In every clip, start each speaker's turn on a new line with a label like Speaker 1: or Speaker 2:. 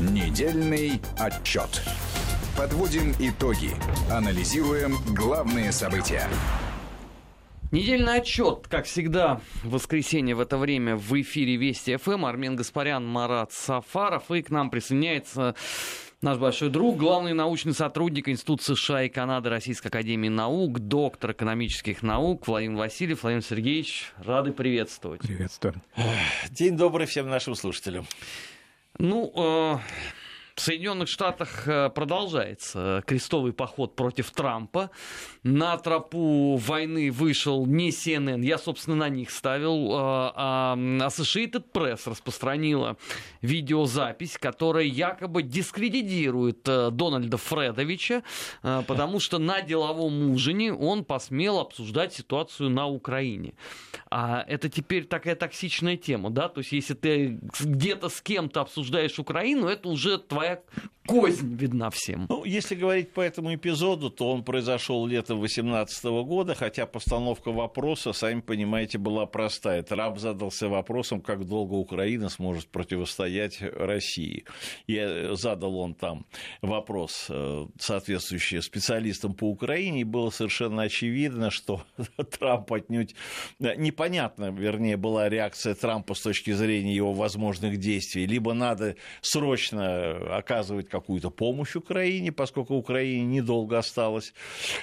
Speaker 1: Недельный отчет. Подводим итоги. Анализируем главные события.
Speaker 2: Недельный отчет, как всегда, в воскресенье в это время в эфире Вести ФМ. Армен Гаспарян, Марат Сафаров. И к нам присоединяется наш большой друг, главный научный сотрудник Института США и Канады Российской Академии Наук, доктор экономических наук Владимир Васильев. Владимир Сергеевич, рады приветствовать.
Speaker 3: Приветствую.
Speaker 4: День добрый всем нашим слушателям.
Speaker 2: Ну, э, в Соединенных Штатах э, продолжается крестовый поход против Трампа. На тропу войны вышел не CNN, я, собственно, на них ставил, э, а Associated Press распространила видеозапись, которая якобы дискредитирует э, Дональда Фредовича, потому что на деловом ужине он посмел обсуждать ситуацию на Украине. А это теперь такая токсичная тема, да, то есть если ты где-то с кем-то обсуждаешь Украину, это уже твоя твоя кознь видна всем.
Speaker 4: Ну, если говорить по этому эпизоду, то он произошел летом 2018 года, хотя постановка вопроса, сами понимаете, была простая. Трамп задался вопросом, как долго Украина сможет противостоять России. И задал он там вопрос, э, соответствующий специалистам по Украине, и было совершенно очевидно, что Трамп отнюдь... Непонятно, вернее, была реакция Трампа с точки зрения его возможных действий. Либо надо срочно оказывать какую-то помощь Украине, поскольку Украине недолго осталось,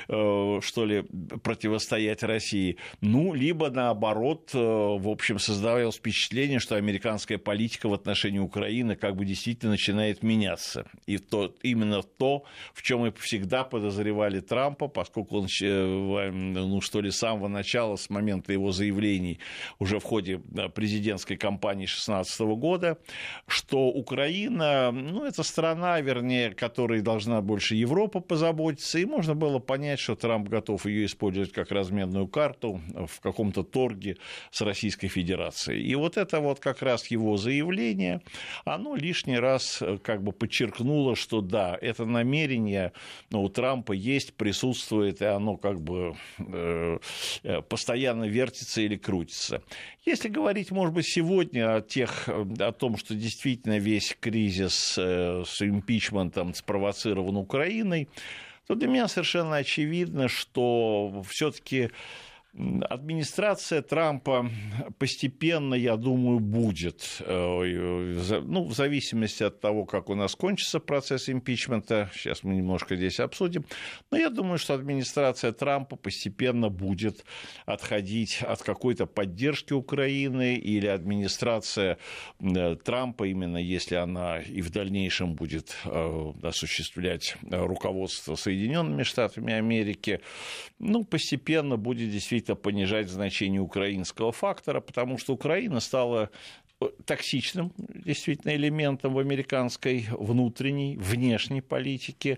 Speaker 4: э, что ли, противостоять России. Ну, либо наоборот, э, в общем, создавалось впечатление, что американская политика в отношении Украины как бы действительно начинает меняться. И то, именно то, в чем мы всегда подозревали Трампа, поскольку он, э, ну, что ли, с самого начала, с момента его заявлений уже в ходе президентской кампании 2016 года, что Украина, ну, это страна, вернее, которой должна больше Европа позаботиться, и можно было понять, что Трамп готов ее использовать как разменную карту в каком-то торге с Российской Федерацией. И вот это вот как раз его заявление, оно лишний раз э, как бы подчеркнуло, что да, это намерение ну, у Трампа есть, присутствует, и оно как бы э, э постоянно вертится или крутится. Если говорить, может быть, сегодня о, тех, о том, что действительно весь кризис э, с импичментом спровоцирован Украиной, то для меня совершенно очевидно, что все-таки администрация Трампа постепенно, я думаю, будет, э, ну, в зависимости от того, как у нас кончится процесс импичмента, сейчас мы немножко здесь обсудим, но я думаю, что администрация Трампа постепенно будет отходить от какой-то поддержки Украины или администрация э, Трампа, именно если она и в дальнейшем будет э, осуществлять руководство Соединенными Штатами Америки, ну, постепенно будет действительно действительно понижать значение украинского фактора, потому что Украина стала э, токсичным действительно элементом в американской внутренней, внешней политике.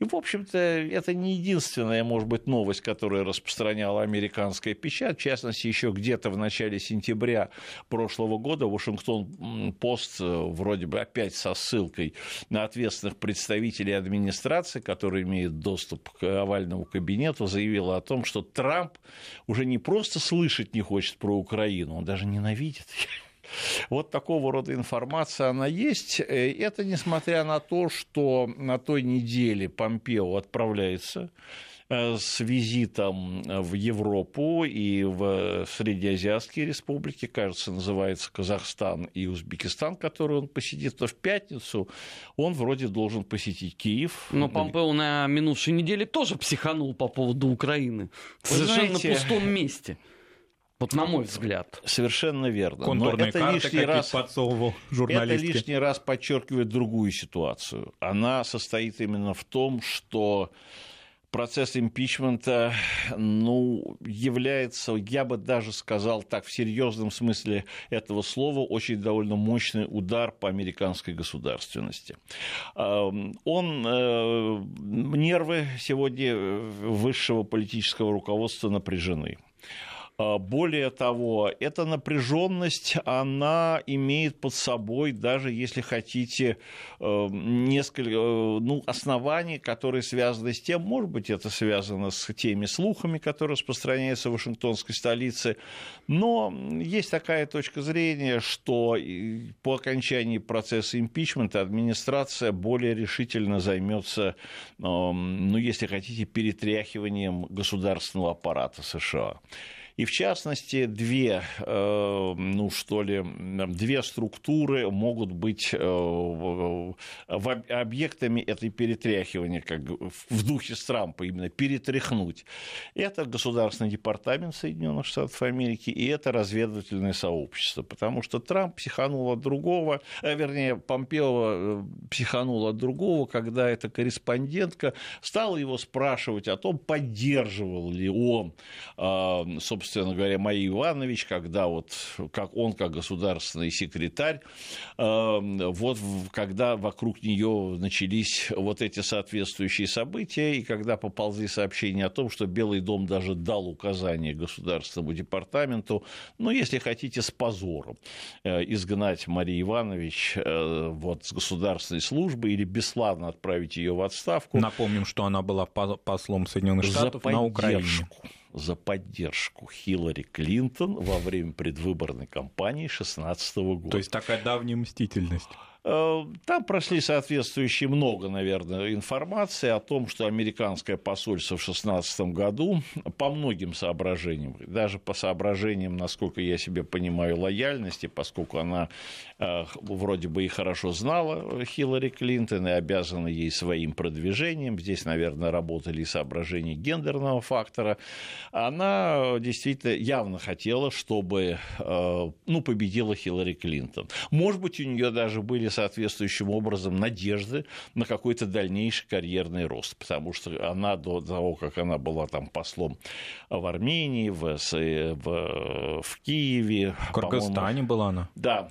Speaker 4: И, в общем-то, это не единственная, может быть, новость, которую распространяла американская печать. В частности, еще где-то в начале сентября прошлого года Вашингтон-Пост, вроде бы опять со ссылкой на ответственных представителей администрации, которые имеют доступ к овальному кабинету, заявила о том, что Трамп уже не просто слышать не хочет про Украину, он даже ненавидит вот такого рода информация, она есть. Э, это несмотря на то, что на той неделе Помпео отправляется э, с визитом в Европу и в Среднеазиатские республики, кажется, называется Казахстан и Узбекистан, который он посетит, то в пятницу он вроде должен посетить Киев.
Speaker 2: Но Помпео на минувшей неделе тоже психанул по поводу Украины. В совершенно знаете, пустом месте. Вот на мой взгляд.
Speaker 4: Совершенно верно.
Speaker 3: Контурные Но это карты лишний раз,
Speaker 4: подсовывал Это лишний раз подчеркивает другую ситуацию. Она состоит именно в том, что процесс импичмента ну, является, я бы даже сказал так, в серьезном смысле этого слова, очень довольно мощный удар по американской государственности. Он, э, нервы сегодня высшего политического руководства напряжены более того, эта напряженность, она имеет под собой, даже если хотите, э, несколько э, ну, оснований, которые связаны с тем, может быть, это связано с теми слухами, которые распространяются в Вашингтонской столице, но есть такая точка зрения, что по окончании процесса импичмента администрация более решительно займется, ну, если хотите, перетряхиванием государственного аппарата США. И в частности, две, э, ну что ли, две структуры могут быть э, объектами этой перетряхивания, как в духе с Трампа, именно перетряхнуть. Это Государственный департамент Соединенных Штатов Америки и это разведывательное сообщество, потому что Трамп психанул от другого, а, вернее, Помпео психанул от другого, когда эта корреспондентка стала его спрашивать о том, поддерживал ли он, собственно, собственно говоря, Мария Иванович, когда вот, как он, как государственный секретарь, эм, вот когда вокруг нее начались вот эти соответствующие события, и когда поползли сообщения о том, что Белый дом даже дал указание Государственному департаменту, ну, если хотите, с позором э, изгнать Марию Иванович э, вот, с государственной службы или бесславно отправить ее в отставку.
Speaker 3: Напомним, что она была послом Соединенных Штатов на Украине
Speaker 4: за поддержку Хиллари Клинтон во время предвыборной кампании 2016 года.
Speaker 3: То есть такая давняя мстительность.
Speaker 4: Э, там прошли соответствующие много, наверное, информации о том, что американское посольство в 2016 году по многим соображениям, даже по соображениям, насколько я себе понимаю, лояльности, поскольку она э, вроде бы и хорошо знала Хиллари Клинтон и обязана ей своим продвижением, здесь, наверное, работали соображения гендерного фактора, она действительно явно хотела, чтобы э, ну, победила Хиллари Клинтон. Может быть, у нее даже были соответствующим образом надежды на какой-то дальнейший карьерный рост, потому что она до того, как она была там послом в Армении, в, в, в Киеве.
Speaker 3: В Кыргызстане была она.
Speaker 4: Да,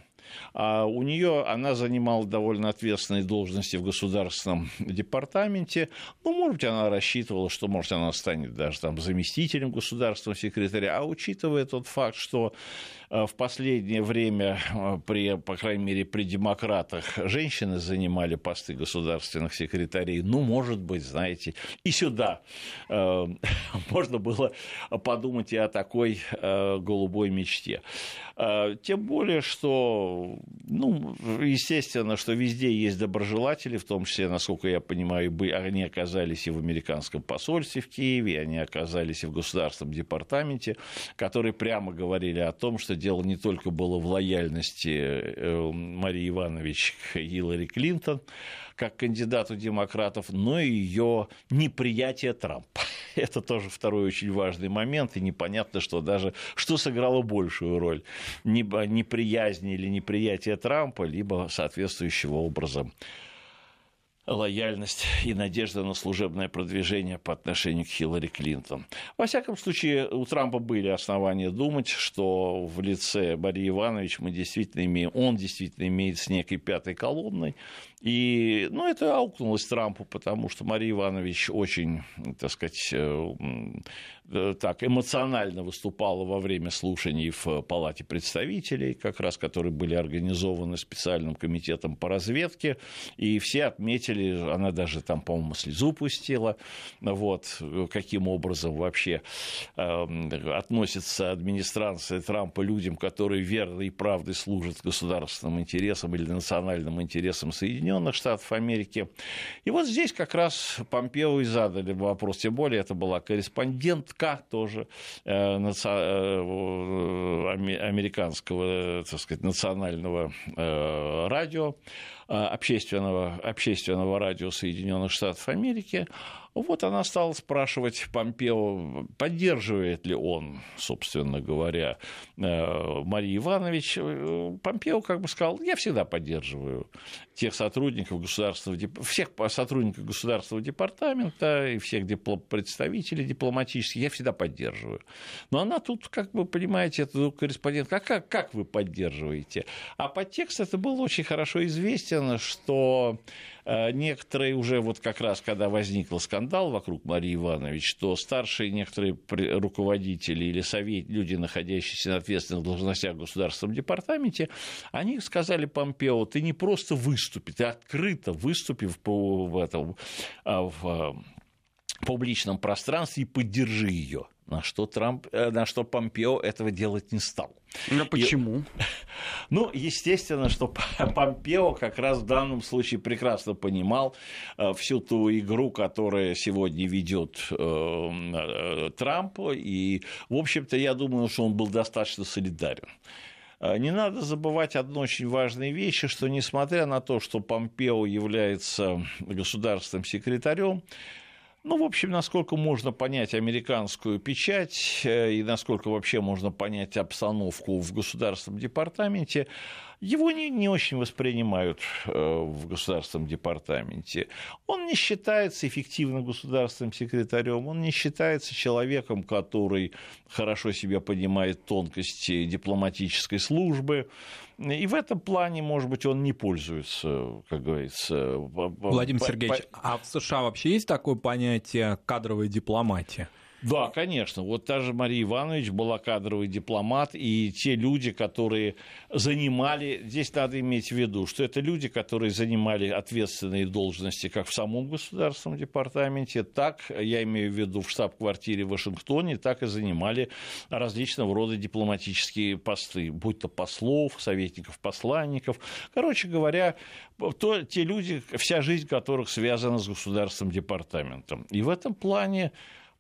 Speaker 4: а у нее она занимала довольно ответственные должности в государственном департаменте. Ну, может быть, она рассчитывала, что, может, она станет даже там заместителем государственного секретаря. А учитывая тот факт, что Э, в последнее время, э, при, по крайней мере, при демократах женщины занимали посты государственных секретарей. Ну, может быть, знаете, и сюда э, можно было подумать и о такой э, голубой мечте. Э, тем более, что, ну, естественно, что везде есть доброжелатели, в том числе, насколько я понимаю, они оказались и в американском посольстве в Киеве, они оказались и в государственном департаменте, которые прямо говорили о том, что дело не только было в лояльности э, Марии Иванович к Хиллари Клинтон, как кандидату демократов, но и ее неприятие Трампа. Это тоже второй очень важный момент, и непонятно, что даже что сыграло большую роль, неприязнь или неприятие Трампа, либо соответствующего образа лояльность и надежда на служебное продвижение по отношению к Хиллари Клинтон. Во всяком случае, у Трампа были основания думать, что в лице Марии Иванович мы действительно имеем, он действительно имеет с некой пятой колонной, и, ну, это аукнулось Трампу, потому что Мария Иванович очень, так сказать, э, э, так эмоционально выступала во время слушаний в Палате представителей, как раз которые были организованы специальным комитетом по разведке, и все отметили, она даже там, по-моему, слезу пустила, вот, каким образом вообще э, относится администрация Трампа людям, которые верно и правдой служат государственным интересам или национальным интересам Соединенных Соединенных Штатов Америки. И вот здесь как раз Помпео и задали вопрос, тем более это была корреспондентка тоже э, э, американского, так сказать, национального э, радио, общественного, общественного радио Соединенных Штатов Америки. Вот она стала спрашивать Помпео, поддерживает ли он, собственно говоря, э, Мария Иванович. Э, Помпео как бы сказал, я всегда поддерживаю тех сотрудников государственного, всех сотрудников государственного департамента и всех представителей дипломатических, я всегда поддерживаю. Но она тут, как бы, понимаете, это корреспондент, а как, как вы поддерживаете? А подтекст это был очень хорошо известен, что э, некоторые уже вот как раз, когда возникл скандал, вокруг Марии Иванович, то старшие некоторые руководители или совет, люди, находящиеся на ответственных должностях в Государственном департаменте, они сказали Помпео, ты не просто выступи, ты открыто выступив по, в этом, а, в публичном пространстве и поддержи ее. На что, Трамп, э, на что Помпео этого делать не стал.
Speaker 2: А почему? И,
Speaker 4: ну, естественно, что Помпео как раз в данном случае прекрасно понимал э, всю ту игру, которая сегодня ведет э, Трамп. И, в общем-то, я думаю, что он был достаточно солидарен. Не надо забывать одну очень важную вещь, что несмотря на то, что Помпео является государственным секретарем, ну, в общем, насколько можно понять американскую печать э, и насколько вообще можно понять обстановку в Государственном департаменте, его не, не очень воспринимают э, в Государственном департаменте. Он не считается эффективным государственным секретарем, он не считается человеком, который хорошо себя понимает тонкости дипломатической службы. И в этом плане, может быть, он не пользуется, как говорится.
Speaker 3: Владимир Сергеевич, по... а в США вообще есть такое понятие кадровая дипломатия?
Speaker 4: Да, конечно. Вот та же Мария Иванович была кадровый дипломат, и те люди, которые занимали, здесь надо иметь в виду, что это люди, которые занимали ответственные должности как в самом государственном департаменте, так, я имею в виду, в штаб-квартире в Вашингтоне, так и занимали различного рода дипломатические посты, будь то послов, советников, посланников. Короче говоря, то, те люди, вся жизнь которых связана с государственным департаментом. И в этом плане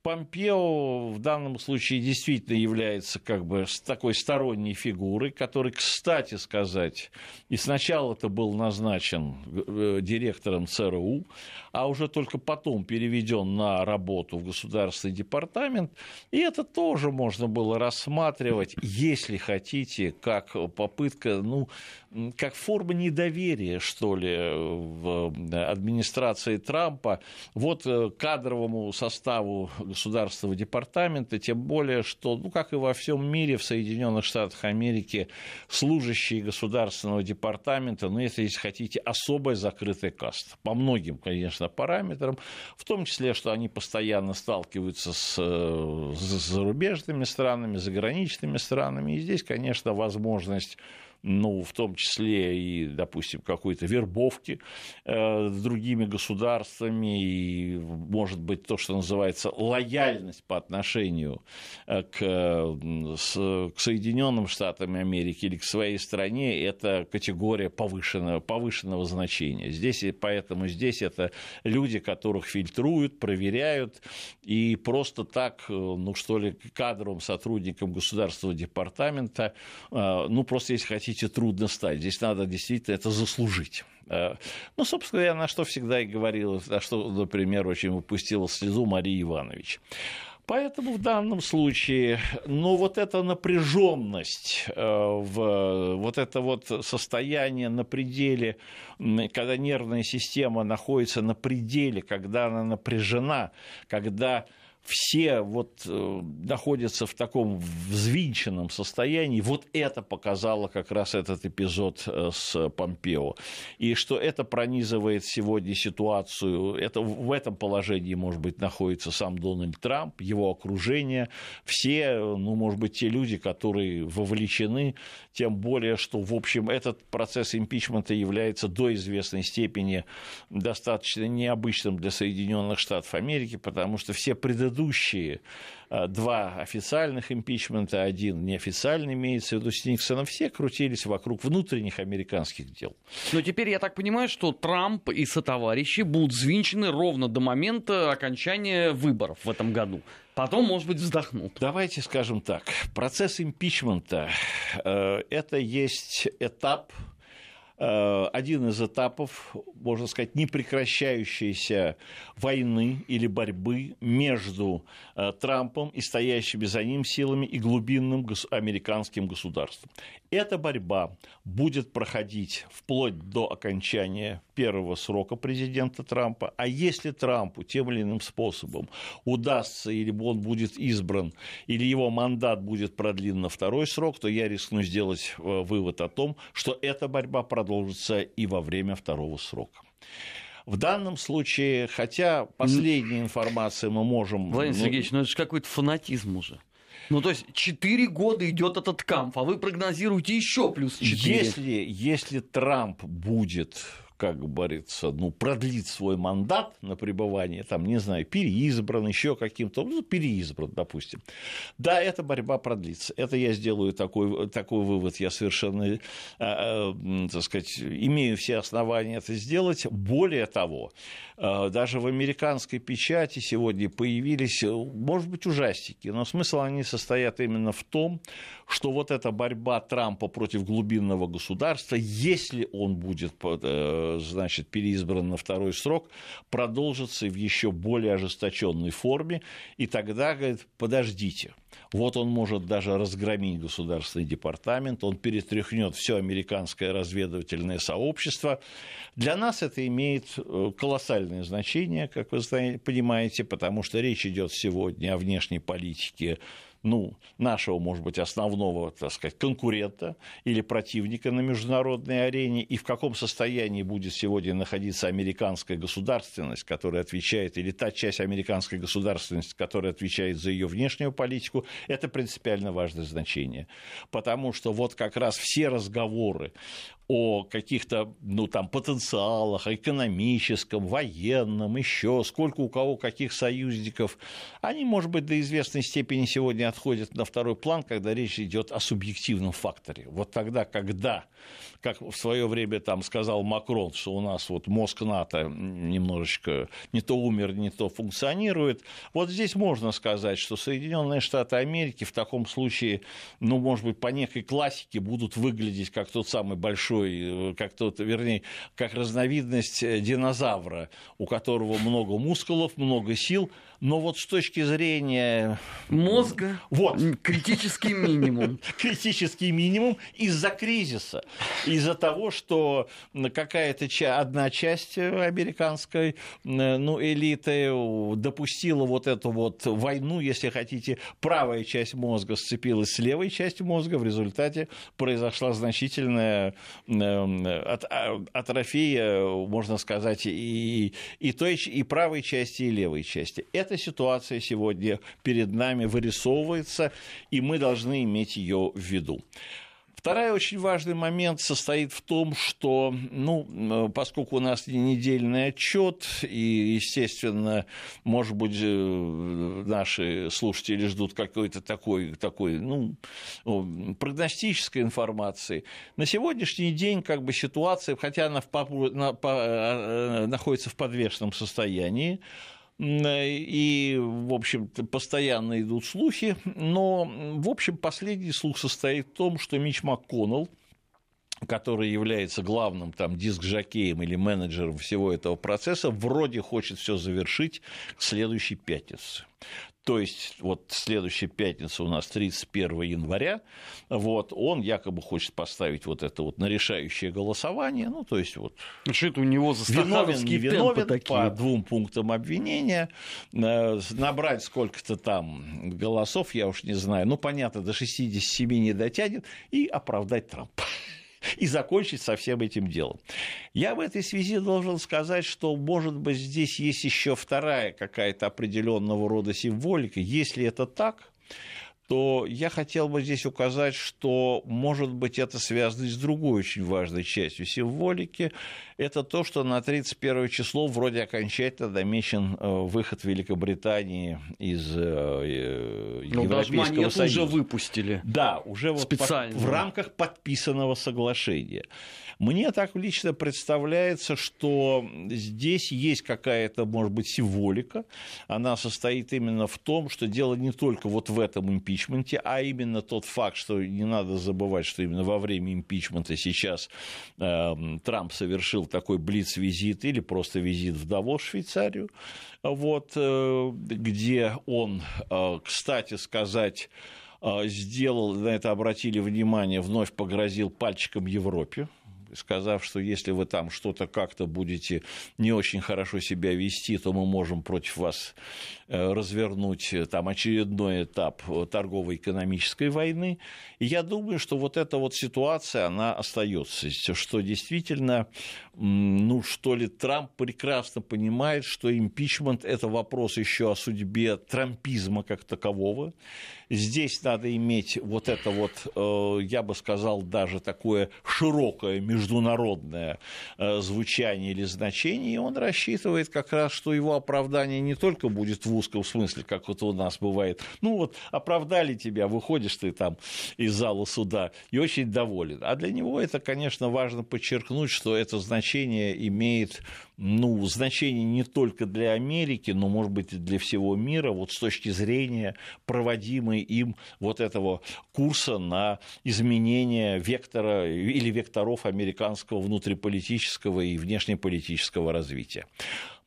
Speaker 4: Помпео в данном случае действительно является как бы такой сторонней фигурой, который, кстати сказать, и сначала это был назначен э, директором ЦРУ, а уже только потом переведен на работу в Государственный департамент. И это тоже можно было рассматривать, если хотите, как попытка, ну, как форма недоверия, что ли, в администрации Трампа вот э, кадровому составу Государственного департамента, тем более, что, ну, как и во всем мире, в Соединенных Штатах Америки, служащие Государственного департамента, ну, это, если хотите, особая закрытая каста. По многим, конечно, параметрам, в том числе, что они постоянно сталкиваются с, э, с зарубежными странами, заграничными странами, и здесь, конечно, возможность ну, в том числе и, допустим, какой-то вербовки э, с другими государствами, и, может быть, то, что называется лояльность по отношению э, к, к Соединенным Штатам Америки или к своей стране, это категория повышенного, повышенного значения. Здесь, поэтому здесь это люди, которых фильтруют, проверяют, и просто так, э, ну, что ли, кадровым сотрудникам государственного департамента, ну, просто, если хотите, хотите, трудно стать. Здесь надо действительно это заслужить. Э, ну, собственно, я на что всегда и говорил, на что, например, очень выпустила слезу Мария Иванович. Поэтому в данном случае, ну, вот эта напряженность, э, в, вот это вот состояние на пределе, когда нервная система находится на пределе, когда она напряжена, когда все вот э, находятся в таком взвинченном состоянии, вот это показало как раз этот эпизод э, с Помпео. И что это пронизывает сегодня ситуацию, это в этом положении, может быть, находится сам Дональд Трамп, его окружение, все, ну, может быть, те люди, которые вовлечены, тем более, что, в общем, этот процесс импичмента является до известной степени достаточно необычным для Соединенных Штатов Америки, потому что все предыдущие предыдущие э, два официальных импичмента, один неофициальный имеется в виду с Никсоном, все крутились вокруг внутренних американских дел.
Speaker 2: Но теперь я так понимаю, что Трамп и сотоварищи будут взвинчены ровно до момента окончания выборов в этом году. Потом, может быть, вздохнут.
Speaker 4: Давайте скажем так. Процесс импичмента э, – это есть этап один из этапов, можно сказать, непрекращающейся войны или борьбы между э, Трампом и стоящими за ним силами и глубинным американским государством. Эта борьба будет проходить вплоть до окончания первого срока президента Трампа. А если Трампу тем или иным способом удастся, или он будет избран, или его мандат будет продлен на второй срок, то я рискну сделать э, вывод о том, что эта борьба продолжится и во время второго срока. В данном случае, хотя последняя информация мы можем...
Speaker 2: Владимир
Speaker 4: ну,
Speaker 2: Сергеевич, ну это же какой-то фанатизм уже. Ну, то есть 4 года идет этот камп, а вы прогнозируете еще плюс 4.
Speaker 4: Если, если Трамп будет как говорится, ну, продлит свой мандат на пребывание, там, не знаю, переизбран, еще каким-то, ну, переизбран, допустим. Да, эта борьба продлится. Это я сделаю такой, такой вывод, я совершенно, э, э, так сказать, имею все основания это сделать. Более того, э, даже в американской печати сегодня появились, может быть, ужастики, но смысл они состоят именно в том, что вот эта борьба Трампа против глубинного государства, если он будет значит, переизбран на второй срок, продолжится в еще более ожесточенной форме, и тогда, говорит, подождите, вот он может даже разгромить государственный департамент, он перетряхнет все американское разведывательное сообщество. Для нас это имеет э, колоссальное значение, как вы понимаете, потому что речь идет сегодня о внешней политике ну, нашего, может быть, основного, так сказать, конкурента или противника на международной арене, и в каком состоянии будет сегодня находиться американская государственность, которая отвечает, или та часть американской государственности, которая отвечает за ее внешнюю политику, это принципиально важное значение. Потому что вот как раз все разговоры о каких-то ну, там, потенциалах, экономическом, военном, еще, сколько у кого каких союзников, они, может быть, до известной степени сегодня отходят на второй план, когда речь идет о субъективном факторе. Вот тогда, когда, как в свое время там сказал Макрон, что у нас вот мозг НАТО немножечко не то умер, не то функционирует, вот здесь можно сказать, что Соединенные Штаты Америки в таком случае, ну, может быть, по некой классике будут выглядеть как тот самый большой э, как тот, вернее, как разновидность э, динозавра, у которого много мускулов, много сил, но вот с точки зрения
Speaker 2: мозга вот. критический минимум.
Speaker 4: критический минимум из-за кризиса, из-за того, что какая-то одна часть американской ну, элиты допустила вот эту вот войну, если хотите, правая часть мозга сцепилась с левой частью мозга, в результате произошла значительная а, атрофия, можно сказать, и, и той, и правой части, и левой части. Эта ситуация сегодня перед нами вырисовывается, и мы должны иметь ее в виду. Второй очень важный момент состоит в том, что, ну, поскольку у нас недельный отчет, и, естественно, может быть, э, наши слушатели ждут какой-то такой, такой ну, прогностической информации, на сегодняшний день как бы ситуация, хотя она в, на, по, э, находится в подвешенном состоянии, и, в общем постоянно идут слухи, но, в общем, последний слух состоит в том, что Мич МакКоннелл, который является главным там диск-жокеем или менеджером всего этого процесса, вроде хочет все завершить к следующей пятнице. То есть вот следующая пятница у нас 31 января, вот, он якобы хочет поставить вот это вот на решающее голосование, ну, то есть вот...
Speaker 2: Это у него
Speaker 4: виновен, не виновен такие? по двум пунктам обвинения, э, набрать сколько-то там голосов, я уж не знаю, ну, понятно, до 67 не дотянет, и оправдать Трампа и закончить со всем этим делом. Я в этой связи должен сказать, что, может быть, здесь есть еще вторая какая-то определенного рода символика. Если это так, то я хотел бы здесь указать, что, может быть, это связано с другой очень важной частью символики. Это то, что на 31 число вроде окончательно намечен э, выход Великобритании из э, э,
Speaker 2: Но
Speaker 4: Европейского Союза.
Speaker 2: уже выпустили.
Speaker 4: Да, уже вот Специально. в рамках подписанного соглашения. Мне так лично представляется, что здесь есть какая-то, может быть, символика. Она состоит именно в том, что дело не только вот в этом импичменте, а именно тот факт, что не надо забывать, что именно во время импичмента сейчас э, Трамп совершил такой блиц-визит или просто визит в Давос, Швейцарию, вот, э, где он, э, кстати сказать, э, сделал, на это обратили внимание, вновь погрозил пальчиком Европе, сказав, что если вы там что-то как-то будете не очень хорошо себя вести, то мы можем против вас развернуть э, там очередной этап торгово-экономической войны. И я думаю, что вот эта вот ситуация, она остается, что действительно, ну что ли, Трамп прекрасно понимает, что импичмент – это вопрос еще о судьбе трампизма как такового. Здесь надо иметь вот это вот, э, я бы сказал, даже такое широкое международное э, звучание или значение, и он рассчитывает как раз, что его оправдание не только будет в узком смысле, как вот у нас бывает, ну вот оправдали тебя, выходишь ты там из зала суда и очень доволен. А для него это, конечно, важно подчеркнуть, что это значение имеет ну, значение не только для Америки, но, может быть, и для всего мира, вот с точки зрения проводимой им вот этого курса на изменение вектора или векторов американского внутриполитического и внешнеполитического развития.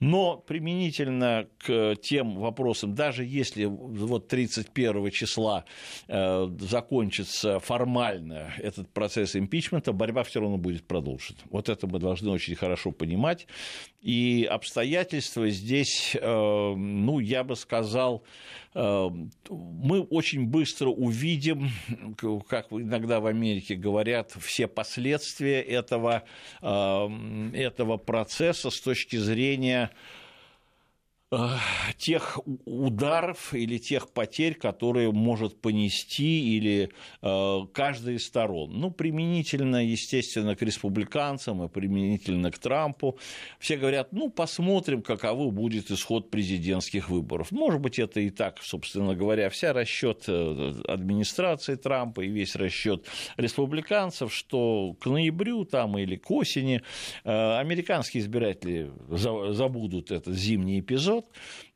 Speaker 4: Но применительно к тем вопросам, даже если вот 31 числа э, закончится формально этот процесс импичмента, борьба все равно будет продолжена. Вот это мы должны очень хорошо понимать. И обстоятельства здесь, э, ну, я бы сказал, э, мы очень быстро увидим, как иногда в Америке говорят, все последствия этого, этого процесса с точки зрения тех ударов или тех потерь, которые может понести или э, каждая из сторон. Ну, применительно, естественно, к республиканцам и применительно к Трампу. Все говорят, ну, посмотрим, каковы будет исход президентских выборов. Может быть, это и так, собственно говоря, вся расчет э, администрации Трампа и весь расчет республиканцев, что к ноябрю там или к осени э, американские избиратели забудут этот зимний эпизод, пройдет,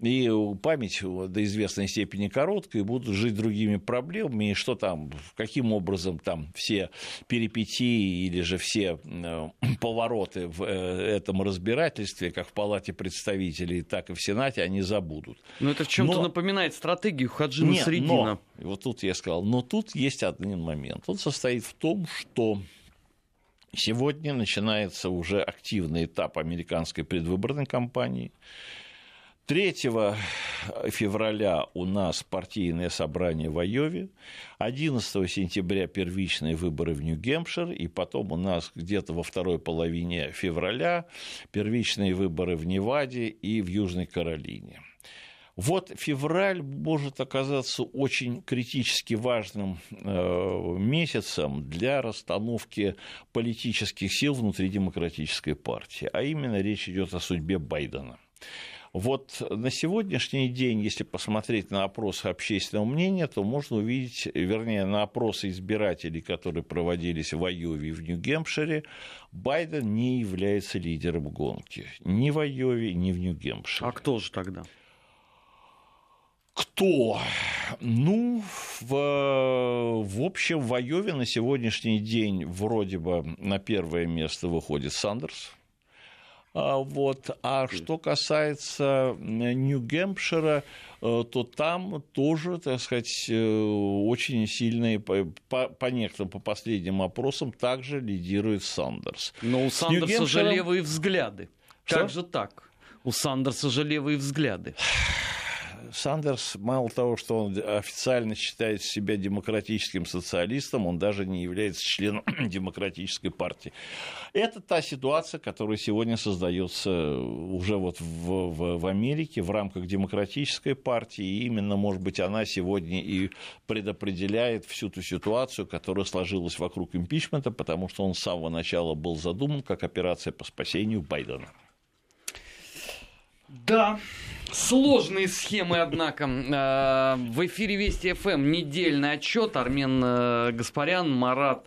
Speaker 4: и память до известной степени короткая, и будут жить другими проблемами, и что там, каким образом там все перипетии или же все э, повороты в э, этом разбирательстве, как в Палате представителей, так и в Сенате, они забудут.
Speaker 2: Но это в чем-то но... напоминает стратегию Хаджина Нет, Средина.
Speaker 4: Но, вот тут я сказал, но тут есть один момент. Он состоит в том, что Сегодня начинается уже активный этап американской предвыборной кампании. 3 февраля у нас партийное собрание в Айове, 11 сентября первичные выборы в Нью-Гемпшир, и потом у нас где-то во второй половине февраля первичные выборы в Неваде и в Южной Каролине. Вот февраль может оказаться очень критически важным э, месяцем для расстановки политических сил внутри демократической партии, а именно речь идет о судьбе Байдена. Вот на сегодняшний день, если посмотреть на опросы общественного мнения, то можно увидеть, вернее, на опросы избирателей, которые проводились в Айове и в Нью-Гемпшире, Байден не является лидером гонки. Ни в Айове, ни в Нью-Гемпшире.
Speaker 2: А кто же тогда?
Speaker 4: Кто? Ну, в, в общем, в Айове на сегодняшний день вроде бы на первое место выходит Сандерс – вот. А что касается Нью-Гэмпшира, э, то там тоже, так сказать, э, очень сильные, по, по, по некоторым, по последним опросам, также лидирует Сандерс.
Speaker 2: Но у Сандерса же левые взгляды. Что? Как же так? У Сандерса же левые взгляды.
Speaker 4: Сандерс, мало того, что он официально считает себя демократическим социалистом, он даже не является членом демократической партии. Это та ситуация, которая сегодня создается уже вот в, в, в Америке в рамках демократической партии, и именно, может быть, она сегодня и предопределяет всю ту ситуацию, которая сложилась вокруг импичмента, потому что он с самого начала был задуман как операция по спасению Байдена.
Speaker 2: Да, сложные схемы, однако. Э, в эфире Вести ФМ недельный отчет. Армен э, Гаспарян, Марат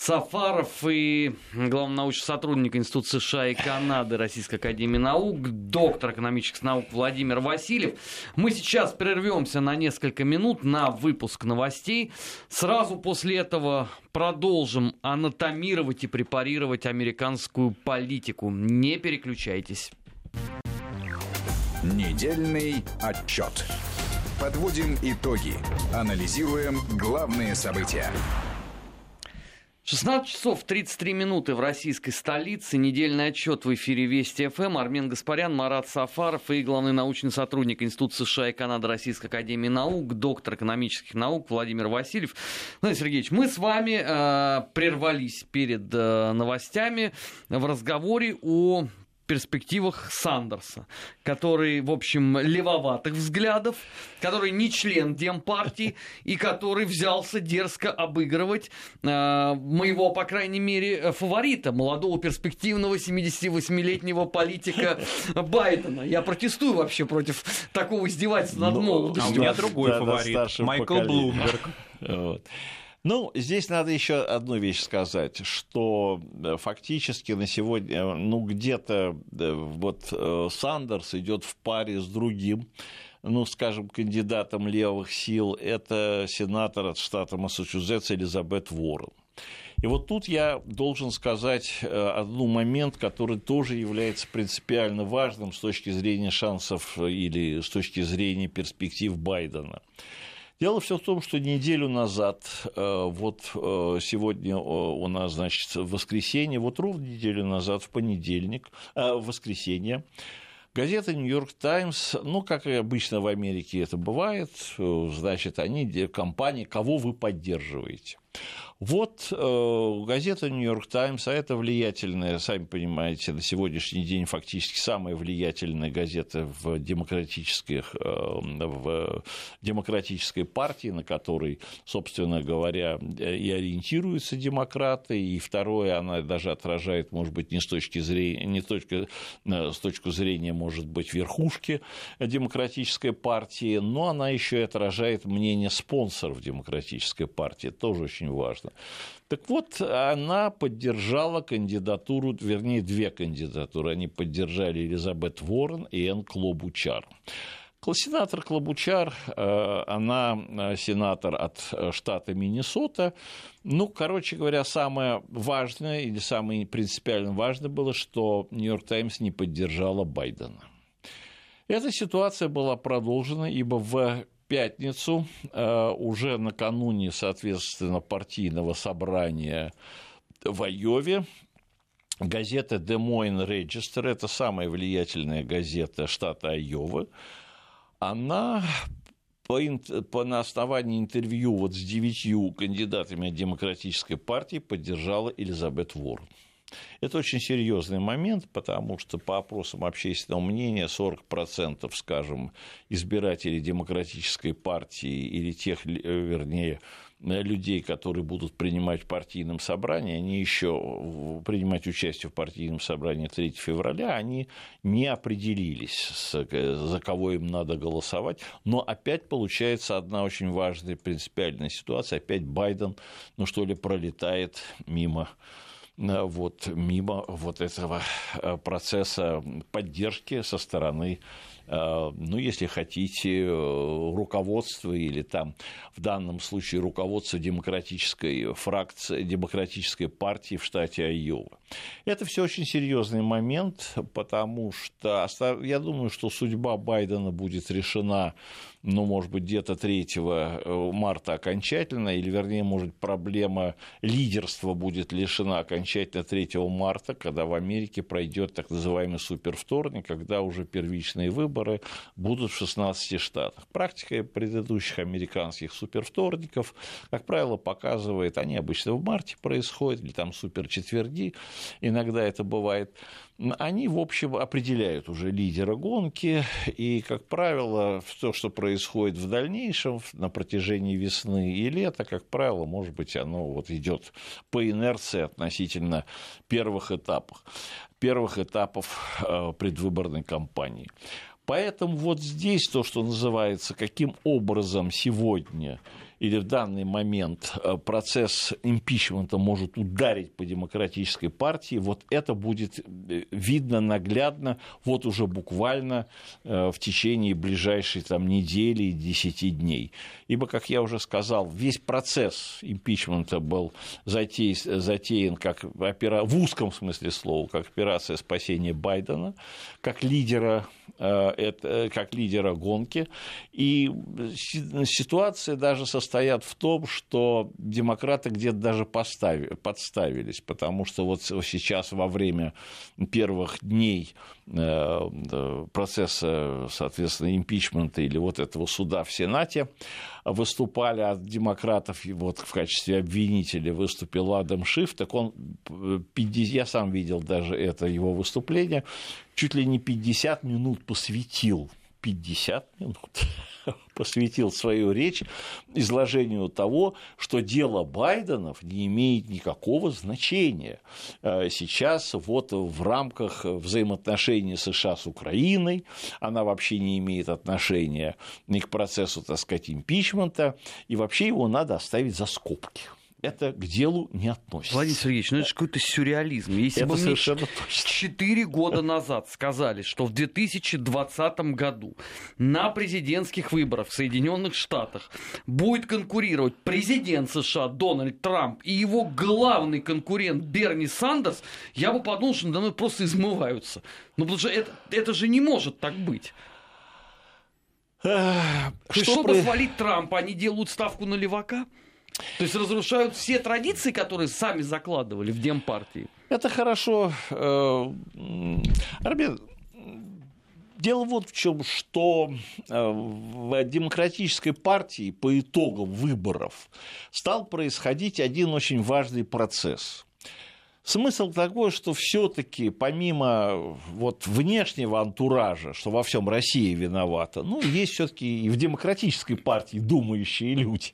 Speaker 2: Сафаров и главный научный сотрудник Института США и Канады Российской Академии Наук, доктор экономических наук Владимир Васильев. Мы сейчас прервемся на несколько минут на выпуск новостей. Сразу после этого продолжим анатомировать и препарировать американскую политику. Не переключайтесь.
Speaker 1: Недельный отчет. Подводим итоги. Анализируем главные события.
Speaker 2: 16 часов 33 минуты в российской столице. Недельный отчет в эфире Вести ФМ. Армен Гаспарян, Марат Сафаров и главный научный сотрудник Института США и Канады Российской Академии Наук, доктор экономических наук Владимир Васильев. Владимир Сергеевич, мы с вами э, прервались перед э, новостями в разговоре о перспективах Сандерса, который, в общем, левоватых взглядов, который не член Демпартии и который взялся дерзко обыгрывать э, моего, по крайней мере, фаворита, молодого перспективного 78-летнего политика Байдена. Я протестую вообще против такого издевательства над
Speaker 3: ну,
Speaker 2: молодостью.
Speaker 3: А у меня другой фаворит, Майкл Блумберг.
Speaker 4: Вот. Ну, здесь надо еще одну вещь сказать, что э, фактически на сегодня, э, ну, где-то э, вот Сандерс идет в паре с другим, ну, скажем, кандидатом левых сил, это сенатор от штата Массачусетс Элизабет Уоррен. И вот тут я должен сказать один момент, который тоже является принципиально важным с точки зрения шансов или с точки зрения перспектив Байдена. Дело все в том, что неделю назад, э, вот э, сегодня у нас, значит, воскресенье, вот ровно неделю назад, в понедельник, э, в воскресенье, Газета «Нью-Йорк Таймс», ну, как и обычно в Америке это бывает, значит, они, компании, кого вы поддерживаете. Вот э, газета «Нью-Йорк Таймс», а это влиятельная, сами понимаете, на сегодняшний день фактически самая влиятельная газета в демократической, э, в демократической партии, на которой, собственно говоря, и ориентируются демократы, и второе, она даже отражает, может быть, не с точки зрения, не э, с точки зрения, может быть, верхушки демократической партии, но она еще и отражает мнение спонсоров демократической партии, тоже очень важно. Так вот, она поддержала кандидатуру, вернее, две кандидатуры. Они поддержали Элизабет Ворон и Энн Клобучар. Сенатор Клобучар, э, она э, сенатор от э, штата Миннесота. Ну, короче говоря, самое важное или самое принципиально важное было, что Нью-Йорк Таймс не поддержала Байдена. Эта ситуация была продолжена, ибо в пятницу, э, уже накануне, соответственно, партийного собрания в Айове, газета Des Moines Register, это самая влиятельная газета штата Айовы, она по, по, на основании интервью вот с девятью кандидатами от Демократической партии поддержала Элизабет Уоррен. Это очень серьезный момент, потому что по опросам общественного мнения 40%, скажем, избирателей демократической партии или тех, э, вернее, людей, которые будут принимать в партийном собрании, они еще принимать участие в партийном собрании 3 февраля, они не определились, за кого им надо голосовать. Но опять получается одна очень важная принципиальная ситуация. Опять Байден, ну что ли, пролетает мимо вот, мимо вот этого э, процесса поддержки со стороны Э, ну, если хотите, э, руководство или там в данном случае руководство демократической фракции, демократической партии в штате Айова. Это все очень серьезный момент, потому что я думаю, что судьба Байдена будет решена ну, может быть, где-то 3 э, марта окончательно, или, вернее, может, проблема лидерства будет лишена окончательно 3 марта, когда в Америке пройдет так называемый супервторник, когда уже первичные выборы будут в 16 штатах. Практика предыдущих американских супервторников, как правило, показывает, они обычно в марте происходят, или там суперчетверги, иногда это бывает, они, в общем, определяют уже лидера гонки, и, как правило, то, что происходит в дальнейшем, на протяжении весны и лета, как правило, может быть, оно вот идет по инерции относительно первых этапов первых этапов э, предвыборной кампании. Поэтому вот здесь то, что называется, каким образом сегодня или в данный момент э, процесс импичмента может ударить по демократической партии, вот это будет э, видно наглядно, вот уже буквально э, в течение ближайшей там, недели и десяти дней. Ибо, как я уже сказал, весь процесс импичмента был затеян, затеян как опера... в узком смысле слова, как операция спасения Байдена, как лидера это, как лидера гонки. И ситуация даже состоит в том, что демократы где-то даже поставили, подставились, потому что вот сейчас во время первых дней процесса, соответственно, импичмента или вот этого суда в Сенате выступали от демократов, и вот в качестве обвинителя выступил Адам Шиф, так он, 50, я сам видел даже это его выступление, чуть ли не 50 минут посвятил 50 минут посвятил свою речь изложению того, что дело Байденов не имеет никакого значения. Э, сейчас вот в рамках взаимоотношений США с Украиной, она вообще не имеет отношения ни к процессу, так сказать, импичмента, и вообще его надо оставить за скобки это к делу не относится.
Speaker 2: Владимир Сергеевич, ну это же какой-то сюрреализм. Если это бы мне четыре года назад сказали, что в 2020 году на президентских выборах в Соединенных Штатах будет конкурировать президент США Дональд Трамп и его главный конкурент Берни Сандерс, я бы подумал, что надо мной просто измываются. Ну, потому что это, это же не может так быть. Что чтобы про... свалить Трампа, они делают ставку на левака? То есть разрушают все традиции, которые сами закладывали в Демпартии.
Speaker 4: Это хорошо. Э, Армен, дело вот в чем, что э, в демократической партии по итогам выборов стал происходить один очень важный процесс. Смысл такой, что все-таки помимо вот внешнего антуража, что во всем Россия виновата, ну, есть все-таки и в демократической партии думающие люди.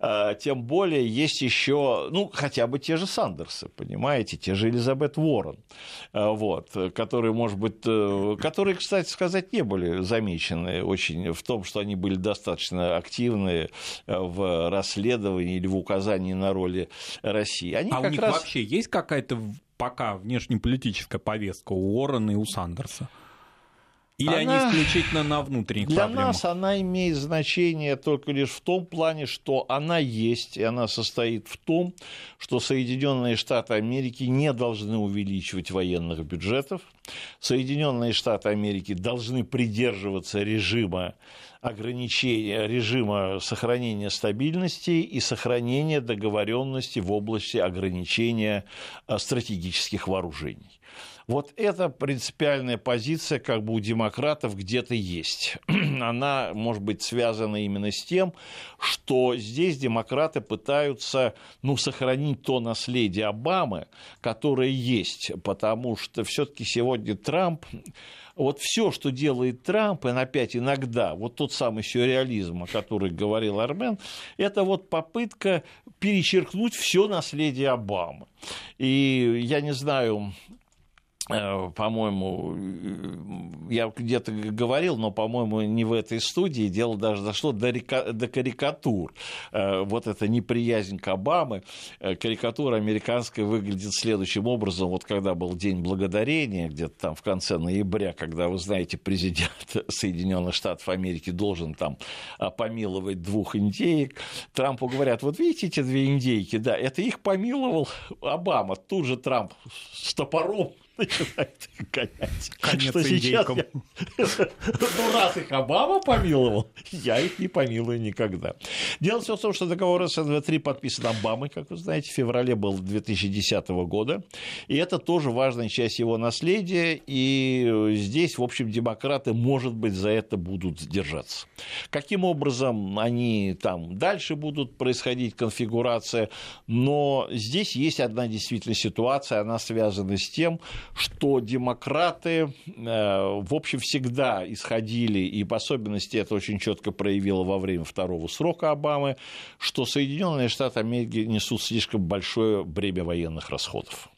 Speaker 4: А, тем более есть еще, ну, хотя бы те же Сандерсы, понимаете, те же Элизабет Уоррен, а, вот, которые, может быть, э, которые, кстати сказать, не были замечены очень в том, что они были достаточно активны э, в расследовании или в указании на роли России.
Speaker 3: Они а у них раз... вообще есть какая-то пока внешнеполитическая повестка у Уоррена и у Сандерса? Или она, они исключительно на внутренних
Speaker 4: для
Speaker 3: проблемах?
Speaker 4: Для нас она имеет значение только лишь в том плане, что она есть, и она состоит в том, что Соединенные Штаты Америки не должны увеличивать военных бюджетов. Соединенные Штаты Америки должны придерживаться режима ограничения, режима сохранения стабильности и сохранения договоренности в области ограничения э, стратегических вооружений. Вот эта принципиальная позиция как бы у демократов где-то есть. Она может быть связана именно с тем, что здесь демократы пытаются ну, сохранить то наследие Обамы, которое есть, потому что все-таки сегодня Трамп вот все, что делает Трамп, и опять иногда, вот тот самый сюрреализм, о котором говорил Армен, это вот попытка перечеркнуть все наследие Обамы. И я не знаю, по-моему, э, я где-то говорил, но, по-моему, не в этой студии, дело даже дошло до, река, до карикатур. Э, вот эта неприязнь к Обаме, карикатура американская выглядит следующим образом, вот когда был День Благодарения, где-то там в конце ноября, когда, вы знаете, президент Соединенных Штатов Америки должен там помиловать двух индеек, Трампу говорят, вот видите эти две индейки, да, это их помиловал Обама, тут же Трамп с топором начинает гонять. Конец что сейчас я... Ну, раз их Обама помиловал, я их не помилую никогда. Дело все в том, что договор СНВ-3 подписан Обамой, как вы знаете, в феврале был 2010 года, и это тоже важная часть его наследия, и здесь, в общем, демократы, может быть, за это будут держаться. Каким образом они там дальше будут происходить конфигурация, но здесь есть одна действительно ситуация, она связана с тем, что демократы, э, в общем, всегда исходили, и в особенности это очень четко проявило во время второго срока Обамы, что Соединенные Штаты Америки несут слишком большое бремя военных расходов.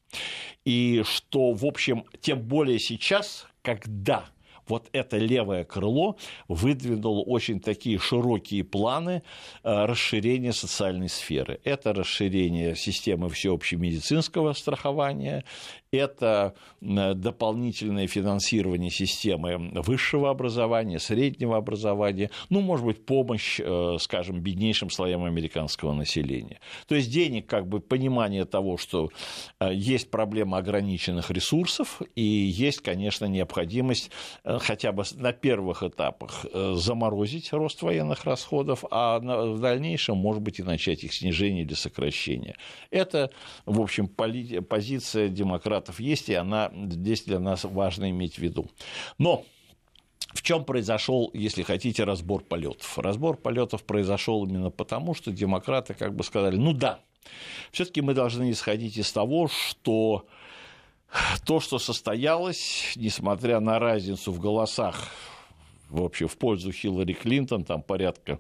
Speaker 4: И что, в общем, тем более сейчас, когда вот это левое крыло выдвинуло очень такие широкие планы э, расширения социальной сферы. Это расширение системы всеобщего медицинского страхования, это дополнительное финансирование системы высшего образования, среднего образования, ну, может быть, помощь, э, скажем, беднейшим слоям американского населения. То есть денег, как бы понимание того, что э, есть проблема ограниченных ресурсов и есть, конечно, необходимость э, хотя бы на первых этапах заморозить рост военных расходов, а в дальнейшем, может быть, и начать их снижение или сокращение. Это, в общем, позиция демократов есть, и она здесь для нас важно иметь в виду. Но в чем произошел, если хотите, разбор полетов? Разбор полетов произошел именно потому, что демократы как бы сказали, ну да, все-таки мы должны исходить из того, что то, что состоялось, несмотря на разницу в голосах в общем, в пользу Хиллари Клинтон, там порядка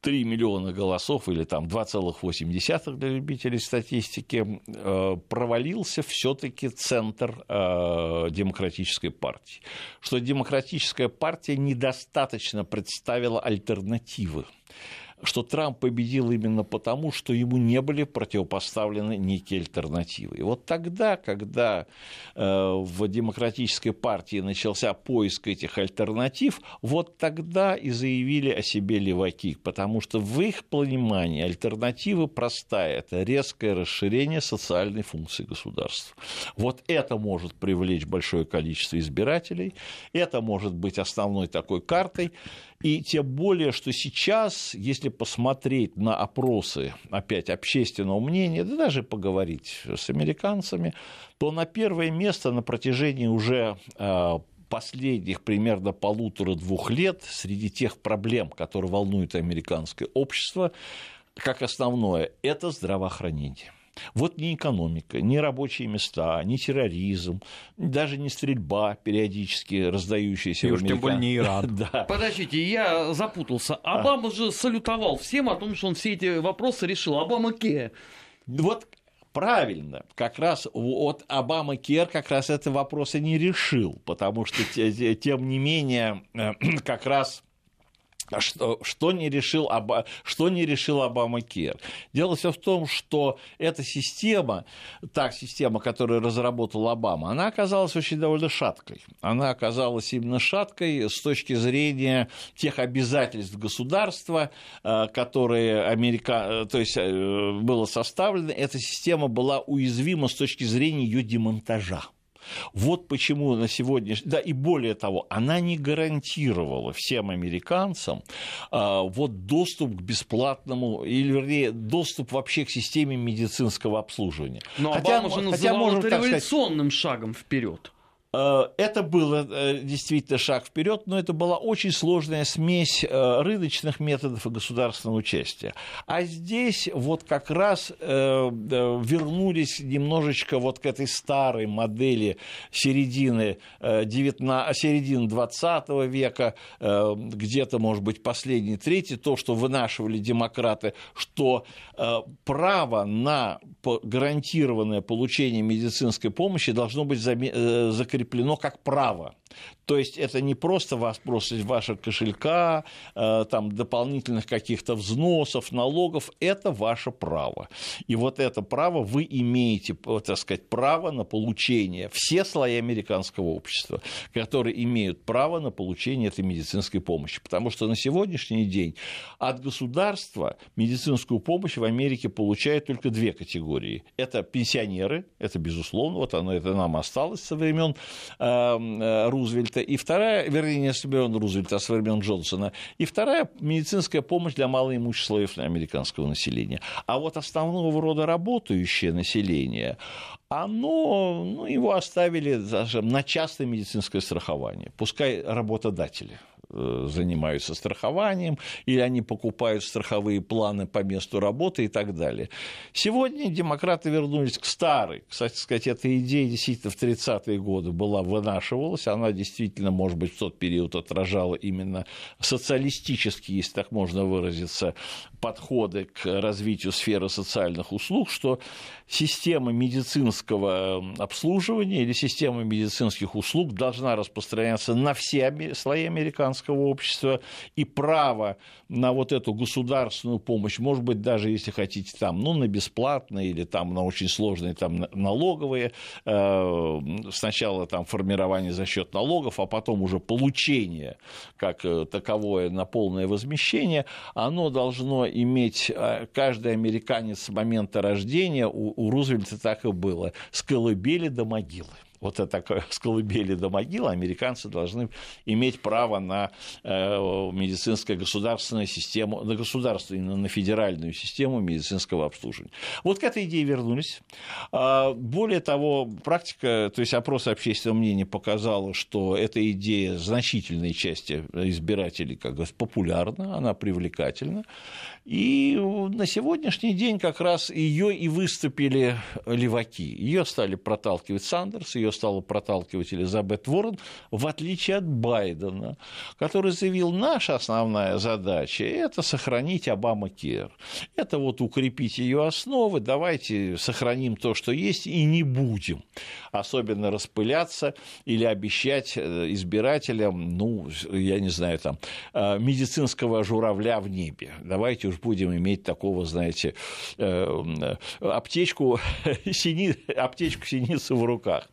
Speaker 4: 3 миллиона голосов или там 2,8 для любителей статистики, э, провалился все-таки центр э, демократической партии. Что демократическая партия недостаточно представила альтернативы что Трамп победил именно потому, что ему не были противопоставлены некие альтернативы. И вот тогда, когда э, в демократической партии начался поиск этих альтернатив, вот тогда и заявили о себе леваки, потому что в их понимании альтернатива простая – это резкое расширение социальной функции государства. Вот это может привлечь большое количество избирателей, это может быть основной такой картой, и тем более, что сейчас, если посмотреть на опросы, опять, общественного мнения, да даже поговорить с американцами, то на первое место на протяжении уже а, последних примерно полутора-двух лет среди тех проблем, которые волнуют американское общество, как основное, это здравоохранение. Вот ни экономика, ни рабочие места, ни терроризм, даже не стрельба периодически раздающаяся.
Speaker 3: И уж тем более не Иран.
Speaker 2: да. Подождите, я запутался. А. Обама а. же салютовал всем о том, что он все эти вопросы решил. Обама Ке.
Speaker 4: Вот правильно, как раз вот Обама Кер как раз это вопросы не решил, потому что тем не менее э, как раз что, что, не решил, что не решил Обама Кер? Дело все в том, что эта система, та система, которую разработал Обама, она оказалась очень довольно шаткой. Она оказалась именно шаткой с точки зрения тех обязательств государства, э, которые Америка... Э, то есть э, было составлено. Эта система была уязвима с точки зрения ее демонтажа. Вот почему на сегодняшний... Да, и более того, она не гарантировала всем американцам а, вот доступ к бесплатному, или, вернее, доступ вообще к системе медицинского обслуживания.
Speaker 2: Но хотя, Обама же хотя, можно, это революционным сказать, шагом вперед.
Speaker 4: Э, это было э, действительно шаг вперед, но это была очень сложная смесь э, рыночных методов и государственного участия. А здесь вот как раз вернулись немножечко вот к этой старой модели середины, 19, середины 20 века, где-то, может быть, последний, третий, то, что вынашивали демократы, что право на гарантированное получение медицинской помощи должно быть закреплено закреплено как право. То есть это не просто вопрос из вашего кошелька, э, там, дополнительных каких-то взносов, налогов, это ваше право. И вот это право вы имеете, так сказать, право на получение, все слои американского общества, которые имеют право на получение этой медицинской помощи. Потому что на сегодняшний день от государства медицинскую помощь в Америке получают только две категории. Это пенсионеры, это безусловно, вот оно это нам осталось со времен э, э, Рузвельта, и вторая, вернее, не с времен Рузвельта, а с времен Джонсона, и вторая медицинская помощь для малоимущих слоев американского населения. А вот основного рода работающее население, оно, ну, его оставили даже на частное медицинское страхование, пускай работодатели. Э, занимаются страхованием, или они покупают страховые планы по месту работы и так далее. Сегодня демократы вернулись к старой. Кстати сказать, эта идея действительно в 30-е годы была, вынашивалась, она действительно, может быть, в тот период отражала именно социалистические, если так можно выразиться, подходы к развитию сферы социальных услуг, что система медицинского обслуживания или система медицинских услуг должна распространяться на все слои американцев американского общества, и право на вот эту государственную помощь, может быть, даже если хотите там, ну, на бесплатные или там на очень сложные там налоговые, э, сначала там формирование за счет налогов, а потом уже получение как э, таковое на полное возмещение, оно должно иметь э, каждый американец с момента рождения, у, у Рузвельта так и было, с колыбели до могилы вот это такое с колыбели до могилы, американцы должны иметь право на э, медицинское государственную систему, на государственную, на федеральную систему медицинского обслуживания. Вот к этой идее вернулись. А, более того, практика, то есть опрос общественного мнения показала, что эта идея значительной части избирателей как бы популярна, она привлекательна. И на сегодняшний день как раз ее и выступили леваки. Ее стали проталкивать Сандерс, ее стала проталкивать Элизабет Уоррен, в отличие от Байдена, который заявил, наша основная задача – это сохранить Обама Кер. Это вот укрепить ее основы, давайте сохраним то, что есть, и не будем особенно распыляться или обещать э, избирателям, ну, я не знаю, там, э, медицинского журавля в небе. Давайте уж будем иметь такого, знаете, э, аптечку, сини, аптечку синицы в руках.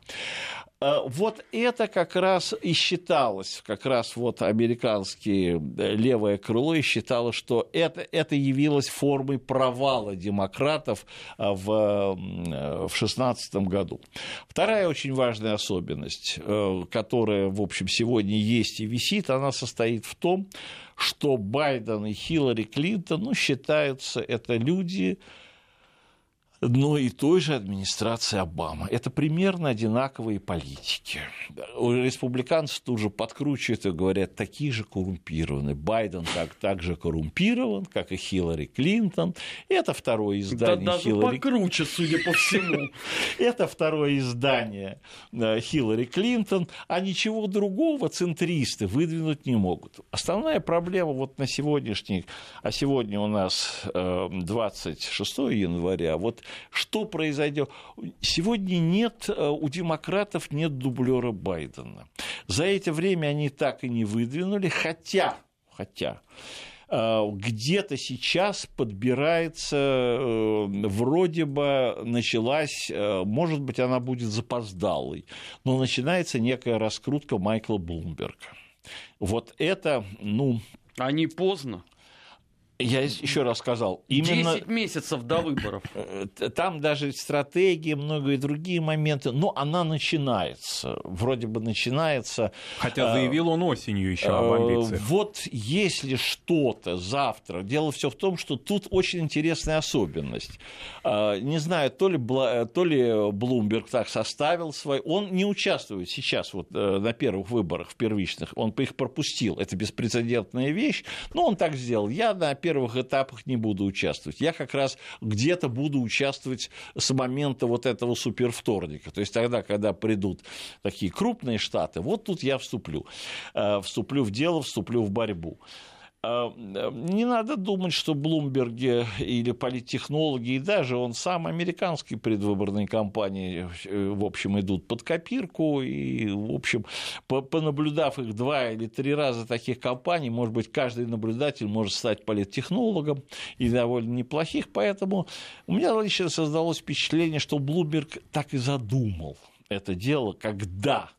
Speaker 4: А, вот это как раз и считалось, как раз вот американские э, левое крыло и считало, что это, это явилось формой провала демократов а, в 2016 году. Вторая очень важная особенность, э, которая, в общем, сегодня есть и висит, она состоит в том, что Байден и Хиллари Клинтон ну, считаются это люди, но и той же администрации Обамы. Это примерно одинаковые политики. Республиканцы тут же подкручивают и говорят, такие же коррумпированы. Байден так, так же коррумпирован, как и Хиллари Клинтон. Это второе издание
Speaker 2: да,
Speaker 4: Хиллари...
Speaker 2: покруче, судя по всему.
Speaker 4: Это второе издание э, Хиллари Клинтон, а ничего другого центристы выдвинуть не могут. Основная проблема вот на сегодняшний, а сегодня у нас 26 э, января, вот что произойдет? Сегодня нет, э, у демократов нет дублера Байдена. За это время они так и не выдвинули, хотя, хотя э, где-то сейчас подбирается, э, вроде бы началась, может быть, она будет запоздалой, но начинается некая раскрутка Майкла Блумберга. Вот это, ну...
Speaker 2: А не поздно?
Speaker 4: Я еще раз сказал, именно...
Speaker 2: 10 месяцев до выборов.
Speaker 4: Э, там даже стратегии, многие другие моменты, но она начинается, вроде бы начинается.
Speaker 3: Хотя заявил он осенью еще об
Speaker 4: э,
Speaker 3: амбициях.
Speaker 4: Вот если что-то завтра, дело все в том, что тут очень интересная особенность. Э, не знаю, то ли, то ли Блумберг так составил свой, он не участвует сейчас вот на первых выборах, в первичных, он их пропустил, это беспрецедентная вещь, но он так сделал. Я на первых этапах не буду участвовать. Я как раз где-то буду участвовать с момента вот этого супервторника. То есть тогда, когда придут такие крупные штаты, вот тут я вступлю. Э, вступлю в дело, вступлю в борьбу. А, не надо думать, что Блумберги или политтехнологи, и даже он сам американские предвыборные кампании, э, в общем, идут под копирку, и, в общем, понаблюдав их два или три раза таких кампаний, может быть, каждый наблюдатель может стать политтехнологом, и довольно неплохих, поэтому у меня лично создалось впечатление, что Блумберг так и задумал это дело, когда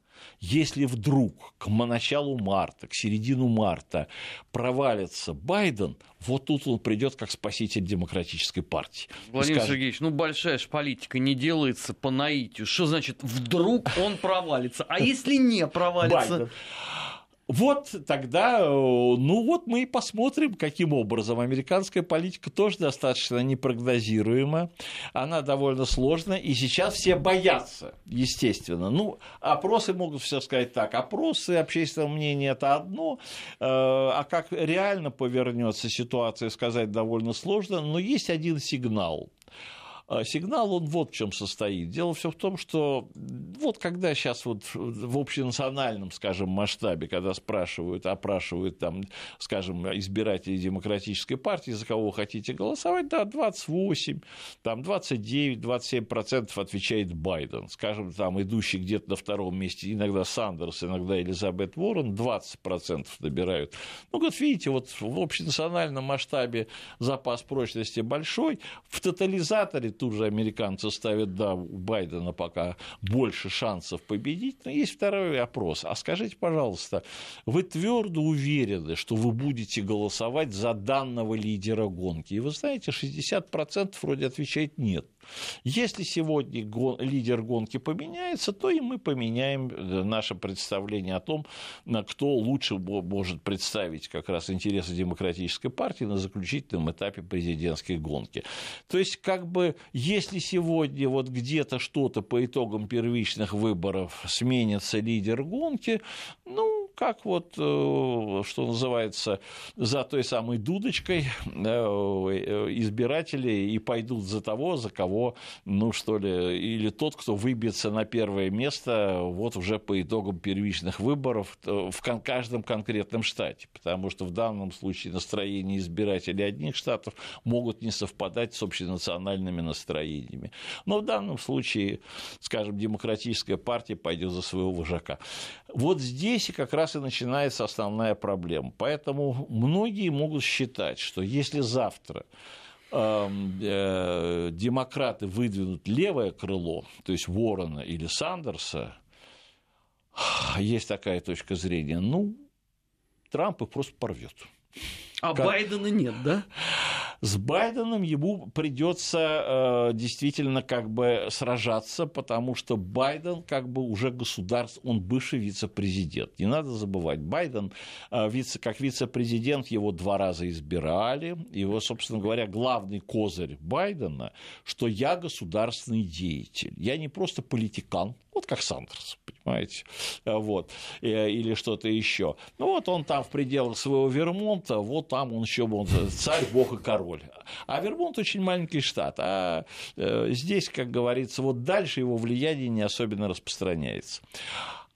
Speaker 4: если вдруг к началу марта, к середину марта провалится Байден, вот тут он придет как спаситель демократической партии.
Speaker 2: Владимир скажет, Сергеевич, ну большая же политика не делается по наитию. Что значит вдруг он провалится? А если не провалится? Байден.
Speaker 4: Вот тогда, э, ну вот мы и посмотрим, каким образом. Американская политика тоже достаточно непрогнозируема, она довольно сложная, и сейчас все боятся, естественно. Ну, опросы могут все сказать так, опросы общественного мнения – это одно, э, а как реально повернется ситуация, сказать довольно сложно, но есть один сигнал. А сигнал, он вот в чем состоит. Дело все в том, что вот когда сейчас вот в общенациональном, скажем, масштабе, когда спрашивают, опрашивают там, скажем, избирателей демократической партии, за кого вы хотите голосовать, да, 28, там 29, 27 процентов отвечает Байден. Скажем, там идущий где-то на втором месте иногда Сандерс, иногда Элизабет Уоррен, 20 процентов набирают. Ну, вот видите, вот в общенациональном масштабе запас прочности большой. В тотализаторе тут же американцы ставят, да, у Байдена пока больше шансов победить. Но есть второй вопрос. А скажите, пожалуйста, вы твердо уверены, что вы будете голосовать за данного лидера гонки? И вы знаете, 60% вроде отвечает нет. Если сегодня лидер гонки поменяется, то и мы поменяем э, наше представление о том, кто лучше может представить как раз интересы демократической партии на заключительном этапе президентской гонки. То есть, как бы, если сегодня вот где-то что-то по итогам первичных выборов сменится лидер гонки, ну, как вот, э, что называется, за той самой дудочкой э, избиратели и пойдут за того, за кого, ну что ли, или тот, кто выбьется на первое место вот уже по итогам первичных выборов в каждом конкретном штате, потому что в данном случае настроения избирателей одних штатов могут не совпадать с общенациональными настроениями. Но в данном случае, скажем, демократическая партия пойдет за своего вожака. Вот здесь как раз и начинается основная проблема. Поэтому многие могут считать, что если завтра э, демократы выдвинут левое крыло, то есть Ворона или Сандерса, есть такая точка зрения, ну, Трамп их просто порвет.
Speaker 2: А как... Байдена нет, да?
Speaker 4: С Байденом ему придется э, действительно как бы сражаться, потому что Байден как бы уже государство, он бывший вице-президент. Не надо забывать, Байден э, вице, как вице-президент его два раза избирали. Его, собственно говоря, главный козырь Байдена, что я государственный деятель. Я не просто политикан, вот как Сандерс, понимаете, вот, э, или что-то еще. Ну вот он там в пределах своего Вермонта, вот там он еще он царь, бог и король. А Вермонт очень маленький штат, а э, здесь, как говорится, вот дальше его влияние не особенно распространяется.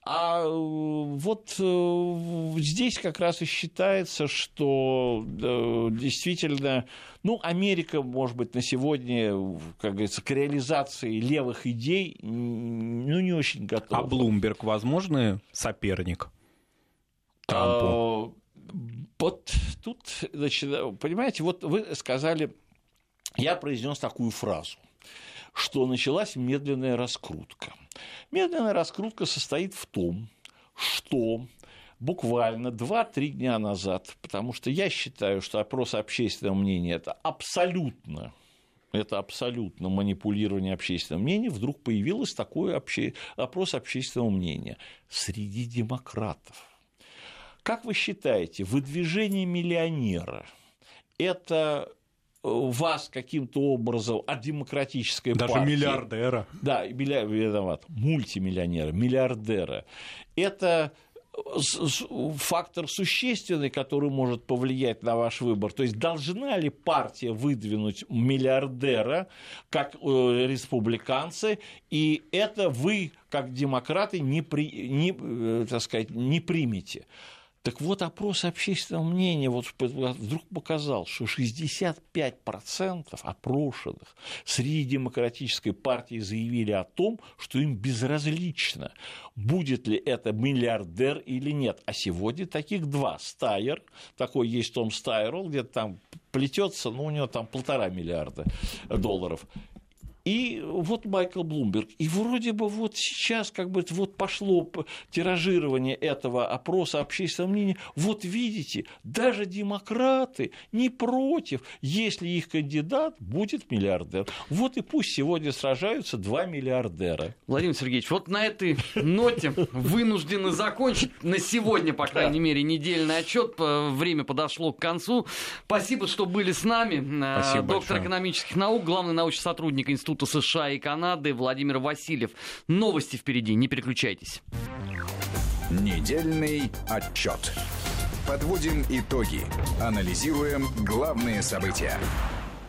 Speaker 4: А э, вот э, здесь как раз и считается, что действительно, ну, Америка, может быть, на сегодня, как говорится, к реализации левых идей, ну, не очень готова.
Speaker 3: А Блумберг возможный соперник Трампу?
Speaker 4: А, вот тут, значит, понимаете, вот вы сказали, я произнес такую фразу – что началась медленная раскрутка. Медленная раскрутка состоит в том, что буквально 2-3 дня назад, потому что я считаю, что опрос общественного мнения – это абсолютно это абсолютно манипулирование общественного мнения, вдруг появилось такой обще... опрос общественного мнения среди демократов. Как вы считаете, выдвижение миллионера – это вас каким-то образом от демократической
Speaker 3: Даже
Speaker 4: партии...
Speaker 3: миллиардера.
Speaker 4: Да, виноват, мультимиллионера, миллиардера. Это фактор существенный, который может повлиять на ваш выбор. То есть должна ли партия выдвинуть миллиардера, как э, республиканцы, и это вы, как демократы, не, при, не, э, так сказать, не примете. Так вот, опрос общественного мнения вот вдруг показал, что 65% опрошенных среди демократической партии заявили о том, что им безразлично, будет ли это миллиардер или нет. А сегодня таких два. Стайер, такой есть Том Стайрол, где-то там плетется, ну, у него там полтора миллиарда долларов. И вот Майкл Блумберг. И вроде бы вот сейчас как бы вот пошло тиражирование этого опроса общественного мнения. Вот видите, даже демократы не против, если их кандидат будет миллиардер. Вот и пусть сегодня сражаются два миллиардера.
Speaker 2: Владимир Сергеевич, вот на этой ноте вынуждены закончить на сегодня, по крайней мере, недельный отчет. Время подошло к концу. Спасибо, что были с нами. Спасибо Доктор большое. экономических наук, главный научный сотрудник Института Института США и Канады Владимир Васильев. Новости впереди, не переключайтесь.
Speaker 1: Недельный отчет. Подводим итоги. Анализируем главные события.